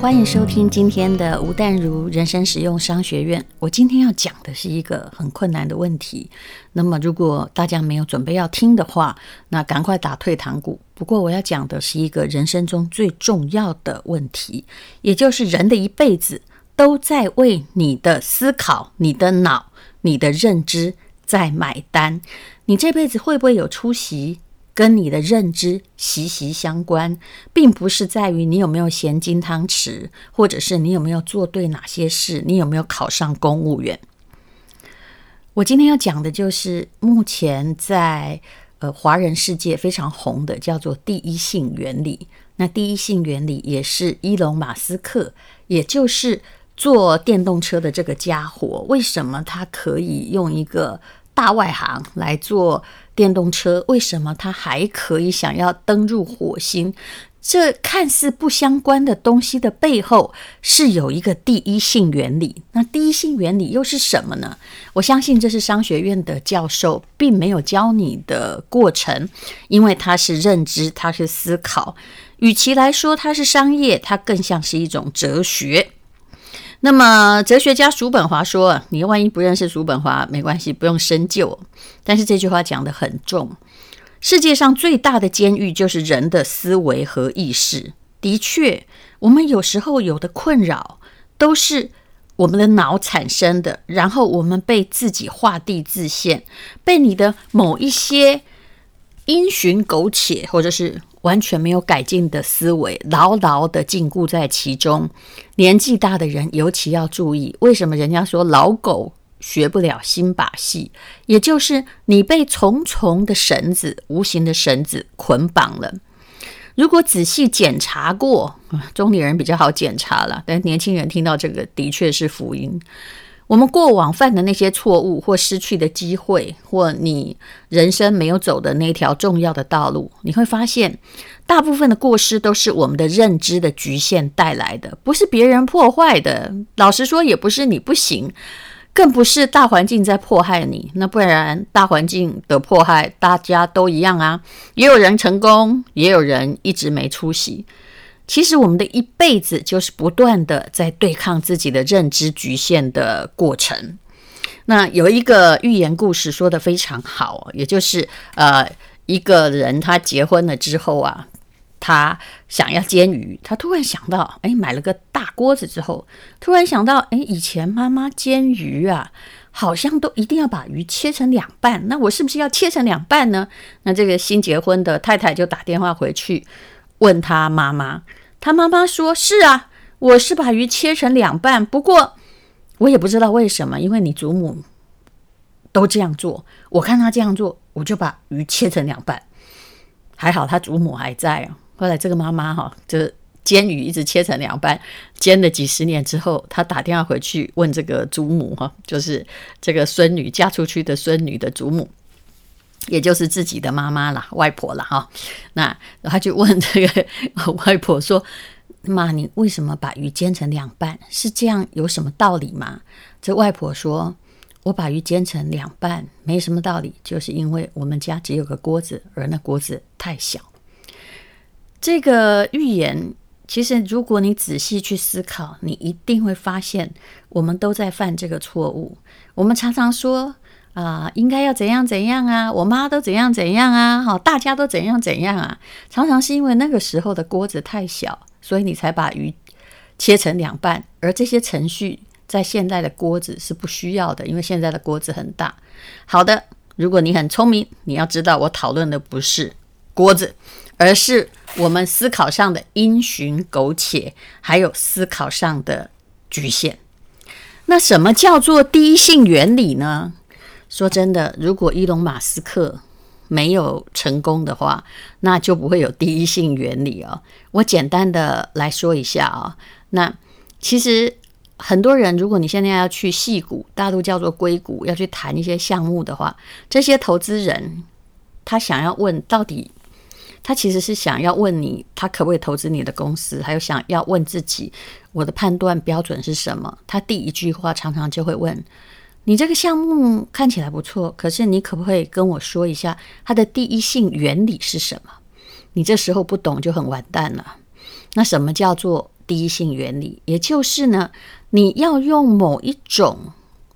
欢迎收听今天的吴淡如人生实用商学院。我今天要讲的是一个很困难的问题。那么，如果大家没有准备要听的话，那赶快打退堂鼓。不过，我要讲的是一个人生中最重要的问题，也就是人的一辈子都在为你的思考、你的脑、你的认知在买单。你这辈子会不会有出息？跟你的认知息息相关，并不是在于你有没有衔金汤匙，或者是你有没有做对哪些事，你有没有考上公务员。我今天要讲的就是目前在呃华人世界非常红的，叫做第一性原理。那第一性原理也是伊隆马斯克，也就是做电动车的这个家伙，为什么他可以用一个大外行来做电动车，为什么它还可以想要登入火星？这看似不相关的东西的背后，是有一个第一性原理。那第一性原理又是什么呢？我相信这是商学院的教授并没有教你的过程，因为它是认知，它是思考。与其来说它是商业，它更像是一种哲学。那么，哲学家叔本华说：“你万一不认识叔本华，没关系，不用深究。但是这句话讲得很重。世界上最大的监狱就是人的思维和意识。的确，我们有时候有的困扰都是我们的脑产生的，然后我们被自己画地自限，被你的某一些因循苟且，或者是。”完全没有改进的思维，牢牢地禁锢在其中。年纪大的人尤其要注意，为什么人家说老狗学不了新把戏？也就是你被重重的绳子、无形的绳子捆绑了。如果仔细检查过，中年人比较好检查了，但年轻人听到这个的确是福音。我们过往犯的那些错误，或失去的机会，或你人生没有走的那条重要的道路，你会发现，大部分的过失都是我们的认知的局限带来的，不是别人破坏的。老实说，也不是你不行，更不是大环境在迫害你。那不然，大环境的迫害大家都一样啊，也有人成功，也有人一直没出息。其实我们的一辈子就是不断的在对抗自己的认知局限的过程。那有一个寓言故事说得非常好，也就是呃，一个人他结婚了之后啊，他想要煎鱼，他突然想到，哎，买了个大锅子之后，突然想到，哎，以前妈妈煎鱼啊，好像都一定要把鱼切成两半，那我是不是要切成两半呢？那这个新结婚的太太就打电话回去问他妈妈。他妈妈说：“是啊，我是把鱼切成两半，不过我也不知道为什么，因为你祖母都这样做，我看他这样做，我就把鱼切成两半。还好他祖母还在啊。后来这个妈妈哈，就煎鱼一直切成两半，煎了几十年之后，他打电话回去问这个祖母哈，就是这个孙女嫁出去的孙女的祖母。”也就是自己的妈妈啦，外婆啦。哈。那他就问这个 外婆说：“妈，你为什么把鱼煎成两半？是这样有什么道理吗？”这外婆说：“我把鱼煎成两半没什么道理，就是因为我们家只有个锅子，而那锅子太小。”这个寓言其实，如果你仔细去思考，你一定会发现，我们都在犯这个错误。我们常常说。啊，应该要怎样怎样啊？我妈都怎样怎样啊？好，大家都怎样怎样啊？常常是因为那个时候的锅子太小，所以你才把鱼切成两半。而这些程序在现在的锅子是不需要的，因为现在的锅子很大。好的，如果你很聪明，你要知道我讨论的不是锅子，而是我们思考上的因循苟且，还有思考上的局限。那什么叫做第一性原理呢？说真的，如果伊隆马斯克没有成功的话，那就不会有第一性原理哦。我简单的来说一下啊、那其实很多人，如果你现在要去矽谷，大陆叫做硅谷，要去谈一些项目的话，这些投资人他想要问到底，他其实是想要问你，他可不可以投资你的公司，还有想要问自己，我的判断标准是什么？他第一句话常常就会问。你这个项目看起来不错，可是你可不可以跟我说一下它的第一性原理是什么？你这时候不懂就很完蛋了。那什么叫做第一性原理，也就是呢，你要用某一种。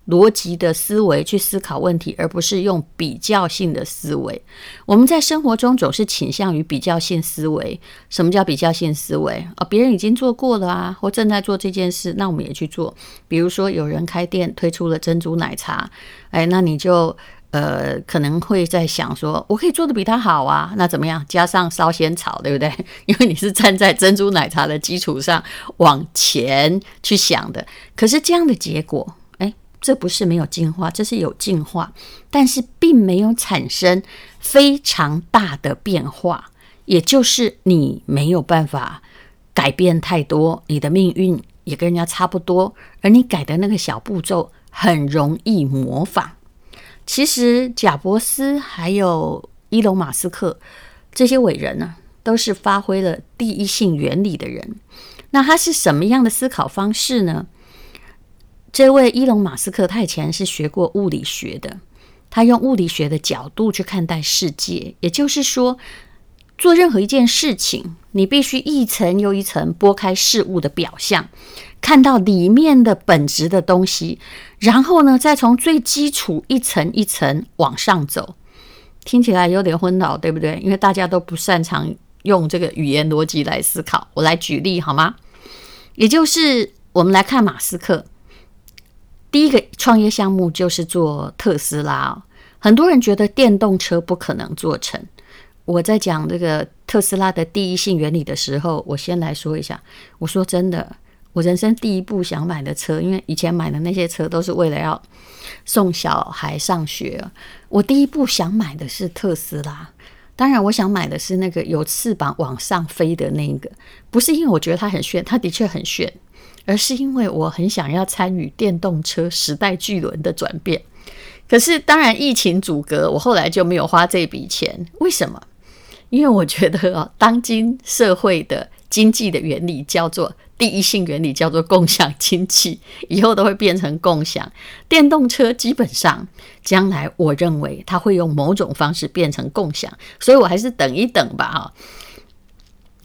逻辑的思维去思考问题，而不是用比较性的思维。我们在生活中总是倾向于比较性思维。什么叫比较性思维？啊、哦，别人已经做过了啊，或正在做这件事，那我们也去做。比如说，有人开店推出了珍珠奶茶，哎，那你就呃可能会在想说，我可以做得比他好啊，那怎么样？加上烧仙草，对不对？因为你是站在珍珠奶茶的基础上往前去想的。可是这样的结果。这不是没有进化，这是有进化，但是并没有产生非常大的变化，也就是你没有办法改变太多，你的命运也跟人家差不多，而你改的那个小步骤很容易模仿。其实，贾伯斯还有伊隆马斯克这些伟人呢，都是发挥了第一性原理的人。那他是什么样的思考方式呢？这位伊隆马斯克，他以前是学过物理学的，他用物理学的角度去看待世界，也就是说，做任何一件事情，你必须一层又一层剥开事物的表象，看到里面的本质的东西，然后呢，再从最基础一层一层往上走。听起来有点昏脑，对不对？因为大家都不擅长用这个语言逻辑来思考。我来举例好吗？也就是我们来看马斯克。第一个创业项目就是做特斯拉，很多人觉得电动车不可能做成。我在讲这个特斯拉的第一性原理的时候，我先来说一下。我说真的，我人生第一部想买的车，因为以前买的那些车都是为了要送小孩上学。我第一部想买的是特斯拉，当然我想买的是那个有翅膀往上飞的那个，不是因为我觉得它很炫，它的确很炫。而是因为我很想要参与电动车时代巨轮的转变，可是当然疫情阻隔，我后来就没有花这笔钱。为什么？因为我觉得哦，当今社会的经济的原理叫做第一性原理，叫做共享经济，以后都会变成共享。电动车基本上将来，我认为它会用某种方式变成共享，所以我还是等一等吧。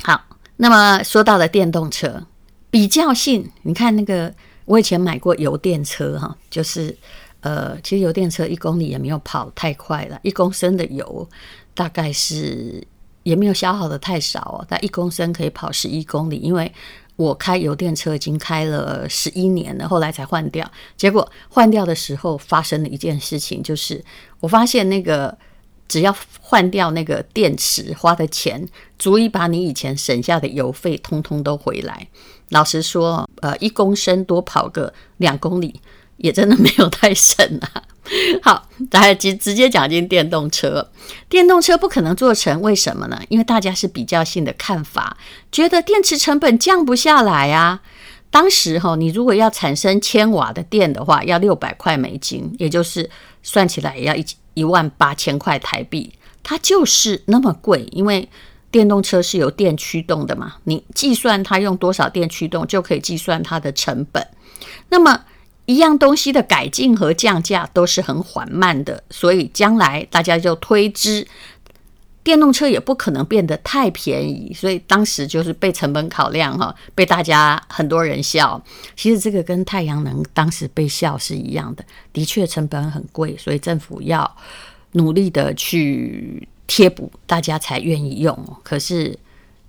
哈，好，那么说到了电动车。比较性，你看那个，我以前买过油电车哈，就是呃，其实油电车一公里也没有跑太快了，一公升的油大概是也没有消耗的太少哦，但一公升可以跑十一公里，因为我开油电车已经开了十一年了，后来才换掉，结果换掉的时候发生了一件事情，就是我发现那个。只要换掉那个电池，花的钱足以把你以前省下的油费通通都回来。老实说，呃，一公升多跑个两公里，也真的没有太省啊。好，大家直直接讲进电动车。电动车不可能做成，为什么呢？因为大家是比较性的看法，觉得电池成本降不下来啊。当时哈，你如果要产生千瓦的电的话，要六百块美金，也就是算起来也要一。一万八千块台币，它就是那么贵，因为电动车是由电驱动的嘛，你计算它用多少电驱动，就可以计算它的成本。那么一样东西的改进和降价都是很缓慢的，所以将来大家就推知电动车也不可能变得太便宜，所以当时就是被成本考量哈，被大家很多人笑。其实这个跟太阳能当时被笑是一样的，的确成本很贵，所以政府要努力的去贴补，大家才愿意用。可是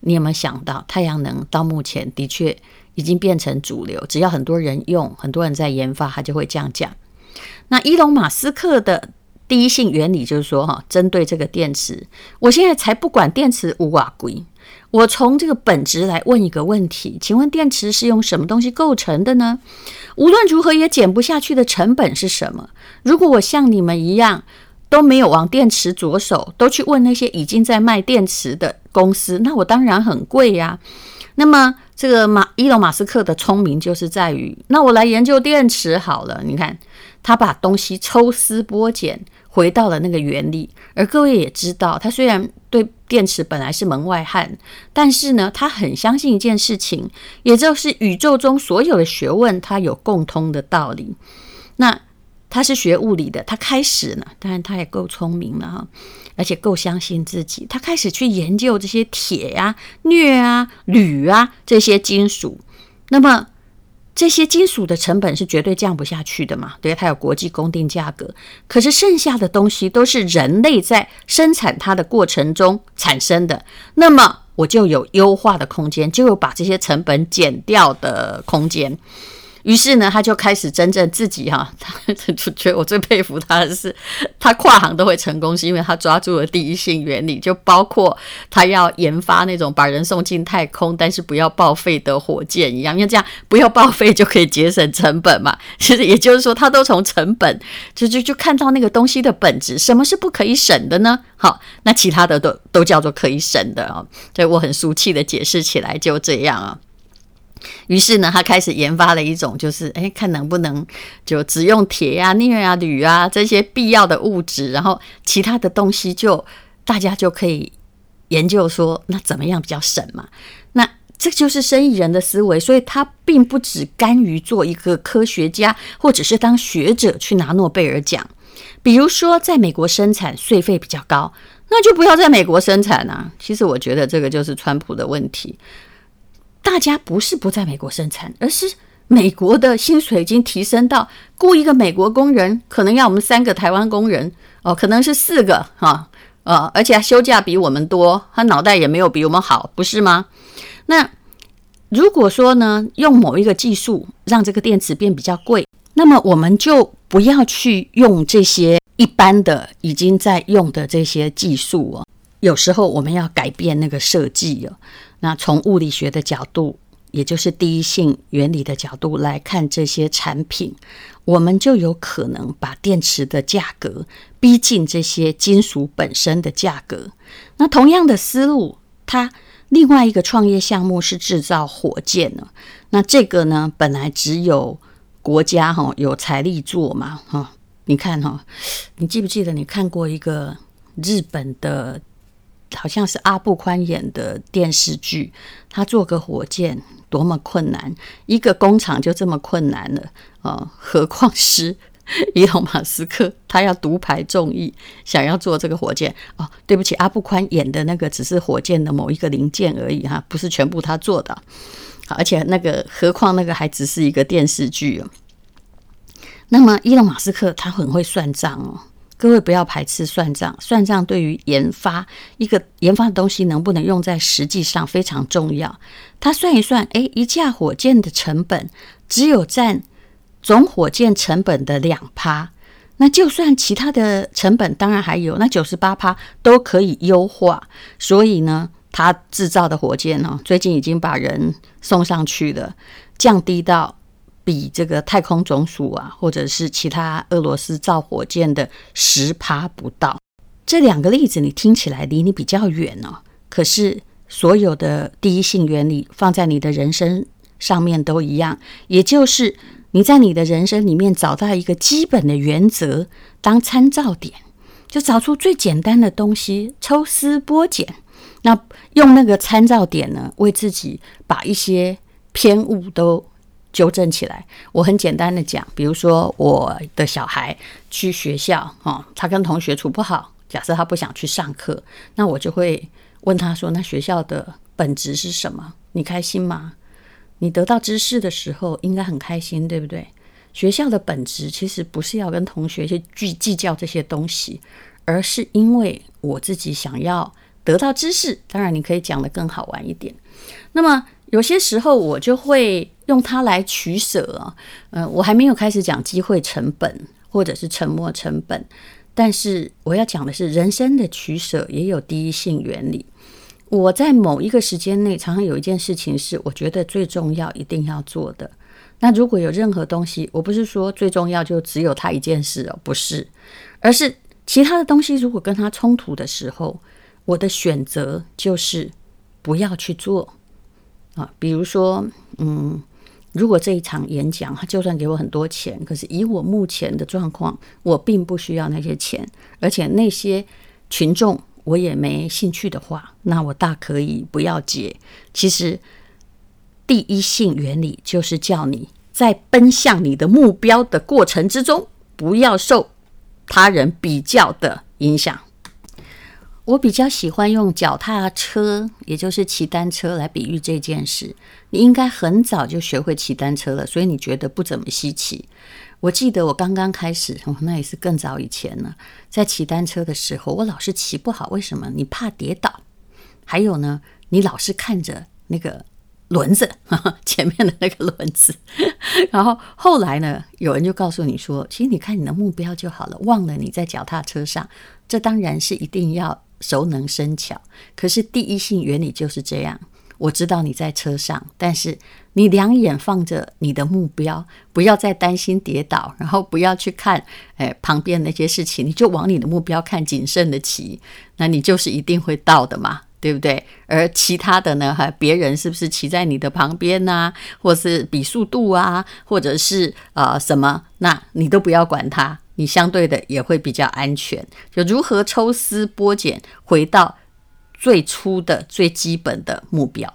你有没有想到，太阳能到目前的确已经变成主流，只要很多人用，很多人在研发，它就会降价。那伊隆马斯克的。第一性原理就是说，哈，针对这个电池，我现在才不管电池有多贵，我从这个本质来问一个问题，请问电池是用什么东西构成的呢？无论如何也减不下去的成本是什么？如果我像你们一样都没有往电池着手，都去问那些已经在卖电池的公司，那我当然很贵呀。那么这个马伊隆马斯克的聪明就是在于，那我来研究电池好了，你看他把东西抽丝剥茧。回到了那个原理，而各位也知道，他虽然对电池本来是门外汉，但是呢，他很相信一件事情，也就是宇宙中所有的学问，它有共通的道理。那他是学物理的，他开始呢，当然他也够聪明了哈，而且够相信自己，他开始去研究这些铁啊、镍啊、铝啊这些金属。那么这些金属的成本是绝对降不下去的嘛？对，它有国际公定价格。可是剩下的东西都是人类在生产它的过程中产生的，那么我就有优化的空间，就有把这些成本减掉的空间。于是呢，他就开始真正自己哈、啊，他就觉得我最佩服他的是，他跨行都会成功，是因为他抓住了第一性原理，就包括他要研发那种把人送进太空，但是不要报废的火箭一样，因为这样不要报废就可以节省成本嘛。其实也就是说，他都从成本就就就看到那个东西的本质，什么是不可以省的呢？好，那其他的都都叫做可以省的啊。所以我很俗气的解释起来就这样啊。于是呢，他开始研发了一种，就是哎，看能不能就只用铁啊、镍啊、铝啊这些必要的物质，然后其他的东西就大家就可以研究说，那怎么样比较省嘛？那这就是生意人的思维，所以他并不只甘于做一个科学家，或者是当学者去拿诺贝尔奖。比如说，在美国生产税费比较高，那就不要在美国生产啊。其实我觉得这个就是川普的问题。大家不是不在美国生产，而是美国的薪水已经提升到雇一个美国工人可能要我们三个台湾工人哦，可能是四个哈，呃，而且他休假比我们多，他脑袋也没有比我们好，不是吗？那如果说呢，用某一个技术让这个电池变比较贵，那么我们就不要去用这些一般的已经在用的这些技术哦。有时候我们要改变那个设计哦。那从物理学的角度，也就是第一性原理的角度来看这些产品，我们就有可能把电池的价格逼近这些金属本身的价格。那同样的思路，它另外一个创业项目是制造火箭呢。那这个呢，本来只有国家哈有财力做嘛哈。你看哈，你记不记得你看过一个日本的？好像是阿布宽演的电视剧，他做个火箭多么困难，一个工厂就这么困难了啊、呃，何况是 伊隆马斯克，他要独排众议，想要做这个火箭哦。对不起，阿布宽演的那个只是火箭的某一个零件而已哈，不是全部他做的。而且那个何况那个还只是一个电视剧哦。那么伊隆马斯克他很会算账哦。各位不要排斥算账，算账对于研发一个研发的东西能不能用在实际上非常重要。他算一算，诶，一架火箭的成本只有占总火箭成本的两趴，那就算其他的成本当然还有，那九十八趴都可以优化。所以呢，他制造的火箭呢，最近已经把人送上去了，降低到。比这个太空总署啊，或者是其他俄罗斯造火箭的十趴不到。这两个例子你听起来离你比较远哦，可是所有的第一性原理放在你的人生上面都一样，也就是你在你的人生里面找到一个基本的原则当参照点，就找出最简单的东西，抽丝剥茧，那用那个参照点呢，为自己把一些偏误都。纠正起来，我很简单的讲，比如说我的小孩去学校，哦，他跟同学处不好，假设他不想去上课，那我就会问他说：“那学校的本质是什么？你开心吗？你得到知识的时候应该很开心，对不对？学校的本质其实不是要跟同学去计计较这些东西，而是因为我自己想要得到知识。当然，你可以讲得更好玩一点。那么有些时候我就会。用它来取舍啊，呃，我还没有开始讲机会成本或者是沉没成本，但是我要讲的是人生的取舍也有第一性原理。我在某一个时间内，常常有一件事情是我觉得最重要一定要做的。那如果有任何东西，我不是说最重要就只有它一件事哦，不是，而是其他的东西如果跟它冲突的时候，我的选择就是不要去做啊。比如说，嗯。如果这一场演讲，他就算给我很多钱，可是以我目前的状况，我并不需要那些钱，而且那些群众我也没兴趣的话，那我大可以不要接。其实第一性原理就是叫你在奔向你的目标的过程之中，不要受他人比较的影响。我比较喜欢用脚踏车，也就是骑单车来比喻这件事。你应该很早就学会骑单车了，所以你觉得不怎么稀奇。我记得我刚刚开始，那也是更早以前了，在骑单车的时候，我老是骑不好。为什么？你怕跌倒，还有呢，你老是看着那个轮子，呵呵，前面的那个轮子。然后后来呢，有人就告诉你说，其实你看你的目标就好了，忘了你在脚踏车上。这当然是一定要熟能生巧，可是第一性原理就是这样。我知道你在车上，但是你两眼放着你的目标，不要再担心跌倒，然后不要去看哎旁边那些事情，你就往你的目标看，谨慎的骑，那你就是一定会到的嘛，对不对？而其他的呢，哈，别人是不是骑在你的旁边呐、啊，或是比速度啊，或者是、呃、什么，那你都不要管它。你相对的也会比较安全。就如何抽丝剥茧，回到最初的最基本的目标。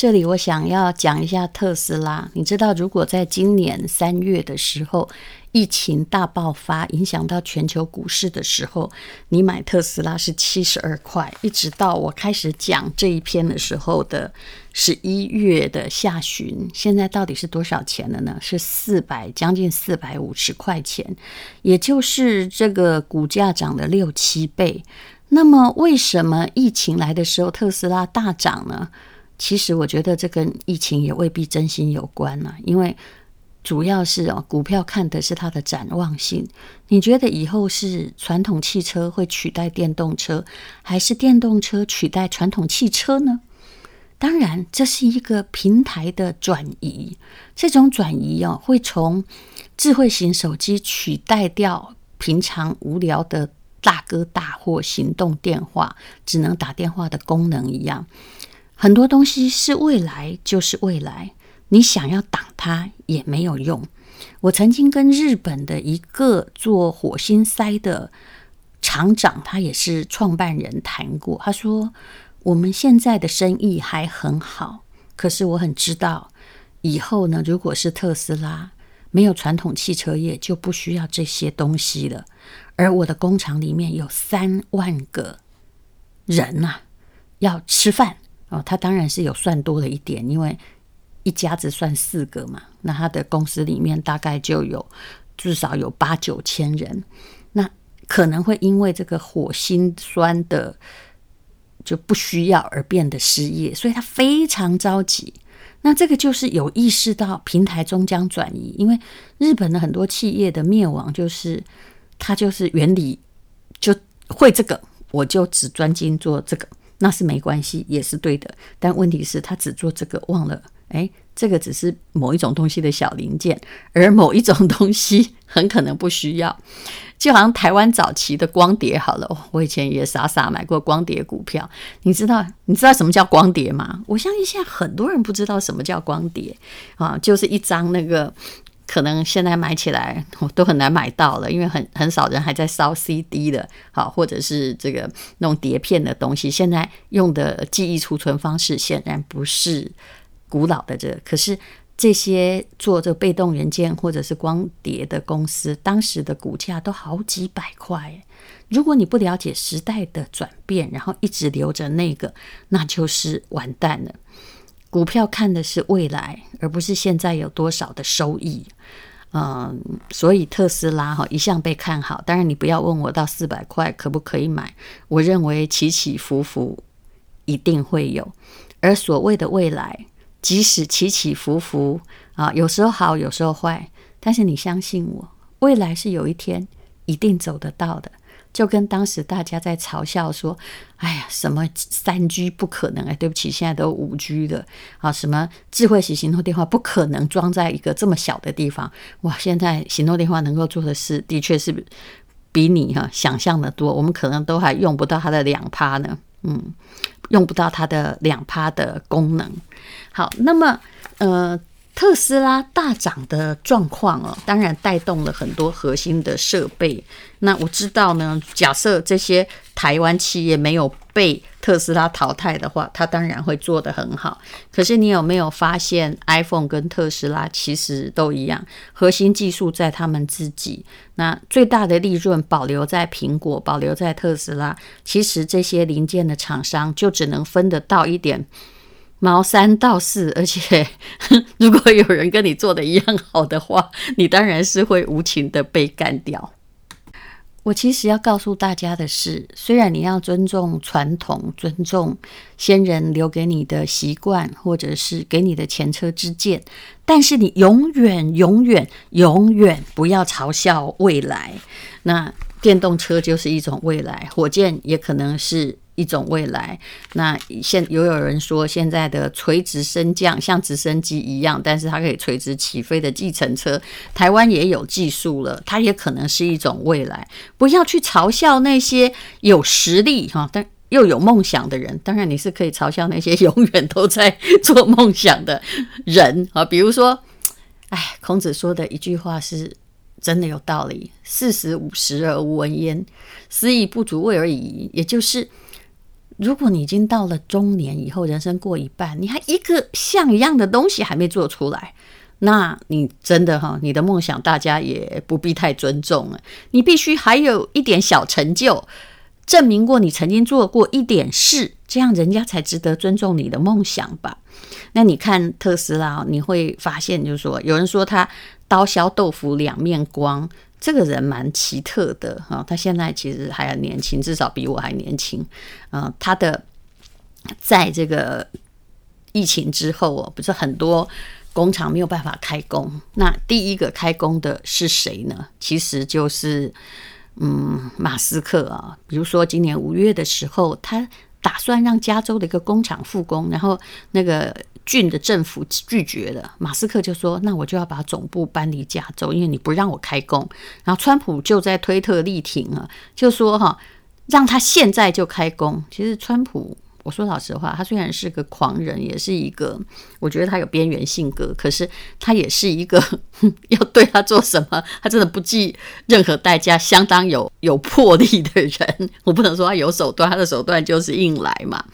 这里我想要讲一下特斯拉。你知道，如果在今年三月的时候，疫情大爆发，影响到全球股市的时候，你买特斯拉是七十二块，一直到我开始讲这一篇的时候的十一月的下旬，现在到底是多少钱了呢？是四百，将近四百五十块钱，也就是这个股价涨了六七倍。那么，为什么疫情来的时候特斯拉大涨呢？其实我觉得这跟疫情也未必真心有关呢，因为主要是哦，股票看的是它的展望性。你觉得以后是传统汽车会取代电动车，还是电动车取代传统汽车呢？当然，这是一个平台的转移。这种转移哦，会从智慧型手机取代掉平常无聊的大哥大或行动电话，只能打电话的功能一样。很多东西是未来就是未来，你想要挡它也没有用。我曾经跟日本的一个做火星塞的厂长，他也是创办人谈过，他说我们现在的生意还很好，可是我很知道以后呢，如果是特斯拉没有传统汽车业，就不需要这些东西了。而我的工厂里面有三万个人呐，要吃饭。哦，他当然是有算多了一点，因为一家子算四个嘛，那他的公司里面大概就有至少有八九千人，那可能会因为这个火星酸的就不需要而变得失业，所以他非常着急。那这个就是有意识到平台终将转移，因为日本的很多企业的灭亡就是他就是原理就会这个，我就只专精做这个。那是没关系，也是对的。但问题是，他只做这个，忘了，哎，这个只是某一种东西的小零件，而某一种东西很可能不需要。就好像台湾早期的光碟，好了，我以前也傻傻买过光碟股票。你知道，你知道什么叫光碟吗？我相信现在很多人不知道什么叫光碟啊，就是一张那个。可能现在买起来都很难买到了，因为很很少人还在烧 CD 的，好，或者是这个那种碟片的东西。现在用的记忆储存方式显然不是古老的这个，可是这些做这被动元件或者是光碟的公司，当时的股价都好几百块。如果你不了解时代的转变，然后一直留着那个，那就是完蛋了。股票看的是未来，而不是现在有多少的收益。嗯，所以特斯拉哈一向被看好。当然，你不要问我到四百块可不可以买。我认为起起伏伏一定会有。而所谓的未来，即使起起伏伏啊，有时候好，有时候坏，但是你相信我，未来是有一天一定走得到的。就跟当时大家在嘲笑说：“哎呀，什么三 G 不可能？哎，对不起，现在都五 G 的啊，什么智慧型行动电话不可能装在一个这么小的地方？哇，现在行动电话能够做的事，的确是比你哈想象的多。我们可能都还用不到它的两趴呢，嗯，用不到它的两趴的功能。好，那么呃。”特斯拉大涨的状况哦，当然带动了很多核心的设备。那我知道呢，假设这些台湾企业没有被特斯拉淘汰的话，它当然会做得很好。可是你有没有发现，iPhone 跟特斯拉其实都一样，核心技术在他们自己，那最大的利润保留在苹果，保留在特斯拉。其实这些零件的厂商就只能分得到一点。毛三到四，而且 如果有人跟你做的一样好的话，你当然是会无情的被干掉。我其实要告诉大家的是，虽然你要尊重传统，尊重先人留给你的习惯，或者是给你的前车之鉴，但是你永远、永远、永远不要嘲笑未来。那电动车就是一种未来，火箭也可能是。一种未来，那现有有人说，现在的垂直升降像直升机一样，但是它可以垂直起飞的计程车，台湾也有技术了，它也可能是一种未来。不要去嘲笑那些有实力哈，但又有梦想的人。当然，你是可以嘲笑那些永远都在做梦想的人啊。比如说，哎，孔子说的一句话是真的有道理：四十五十而无闻焉，思亦不足，谓而已。也就是。如果你已经到了中年以后，人生过一半，你还一个像一样的东西还没做出来，那你真的哈，你的梦想大家也不必太尊重了。你必须还有一点小成就，证明过你曾经做过一点事，这样人家才值得尊重你的梦想吧。那你看特斯拉，你会发现，就是说，有人说他刀削豆腐两面光。这个人蛮奇特的哈，他现在其实还很年轻，至少比我还年轻。嗯，他的在这个疫情之后哦，不是很多工厂没有办法开工，那第一个开工的是谁呢？其实就是嗯，马斯克啊。比如说今年五月的时候，他打算让加州的一个工厂复工，然后那个。郡的政府拒绝了，马斯克就说：“那我就要把总部搬离加州，因为你不让我开工。”然后川普就在推特力挺了，就说：“哈，让他现在就开工。”其实川普。我说老实话，他虽然是个狂人，也是一个，我觉得他有边缘性格，可是他也是一个 要对他做什么，他真的不计任何代价，相当有有魄力的人。我不能说他有手段，他的手段就是硬来嘛。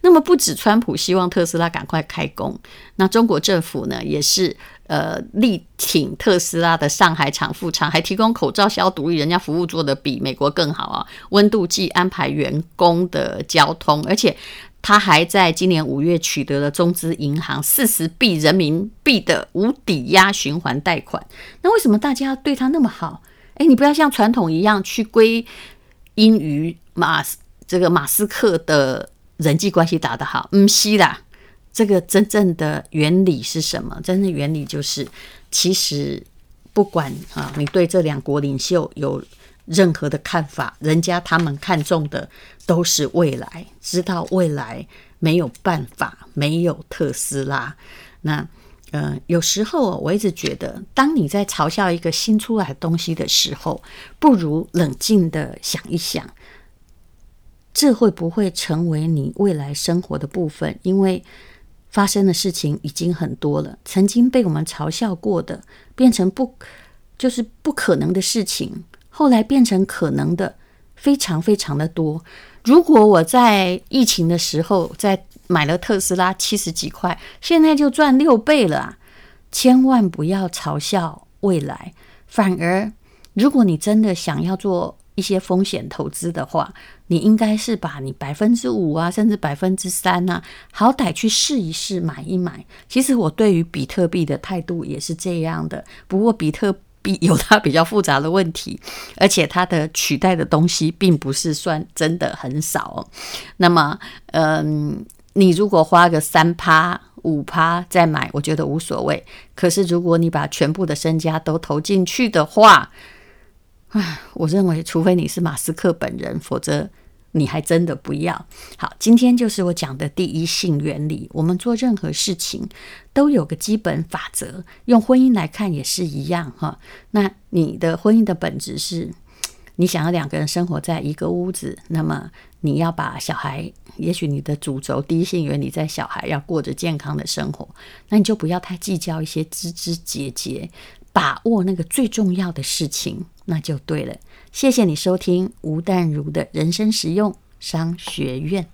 那么不止川普希望特斯拉赶快开工，那中国政府呢，也是呃力挺特斯拉的上海厂副厂，还提供口罩消毒，人家服务做得比美国更好啊，温度计安排员工的交通，而且。他还在今年五月取得了中资银行四十亿人民币的无抵押循环贷款。那为什么大家对他那么好？诶，你不要像传统一样去归因于马这个马斯克的人际关系打得好。嗯，是啦，这个真正的原理是什么？真正原理就是，其实不管啊，你对这两国领袖有。任何的看法，人家他们看重的都是未来，知道未来没有办法没有特斯拉。那呃，有时候我一直觉得，当你在嘲笑一个新出来的东西的时候，不如冷静的想一想，这会不会成为你未来生活的部分？因为发生的事情已经很多了，曾经被我们嘲笑过的，变成不就是不可能的事情。后来变成可能的非常非常的多。如果我在疫情的时候在买了特斯拉七十几块，现在就赚六倍了！千万不要嘲笑未来，反而如果你真的想要做一些风险投资的话，你应该是把你百分之五啊，甚至百分之三啊，好歹去试一试，买一买。其实我对于比特币的态度也是这样的，不过比特。币有它比较复杂的问题，而且它的取代的东西并不是算真的很少。那么，嗯，你如果花个三趴五趴再买，我觉得无所谓。可是如果你把全部的身家都投进去的话，啊我认为除非你是马斯克本人否则你还真的不要。好今天就是我讲的第一性原理我们做任何事情都有个基本法则用婚姻来看也是一样哈。那你的婚姻的本质是你想要两个人生活在一个屋子那么你要把小孩也许你的主轴第一性原理在小孩要过着健康的生活那你就不要太计较一些枝枝节节把握那个最重要的事情。那就对了。谢谢你收听吴淡如的人生实用商学院。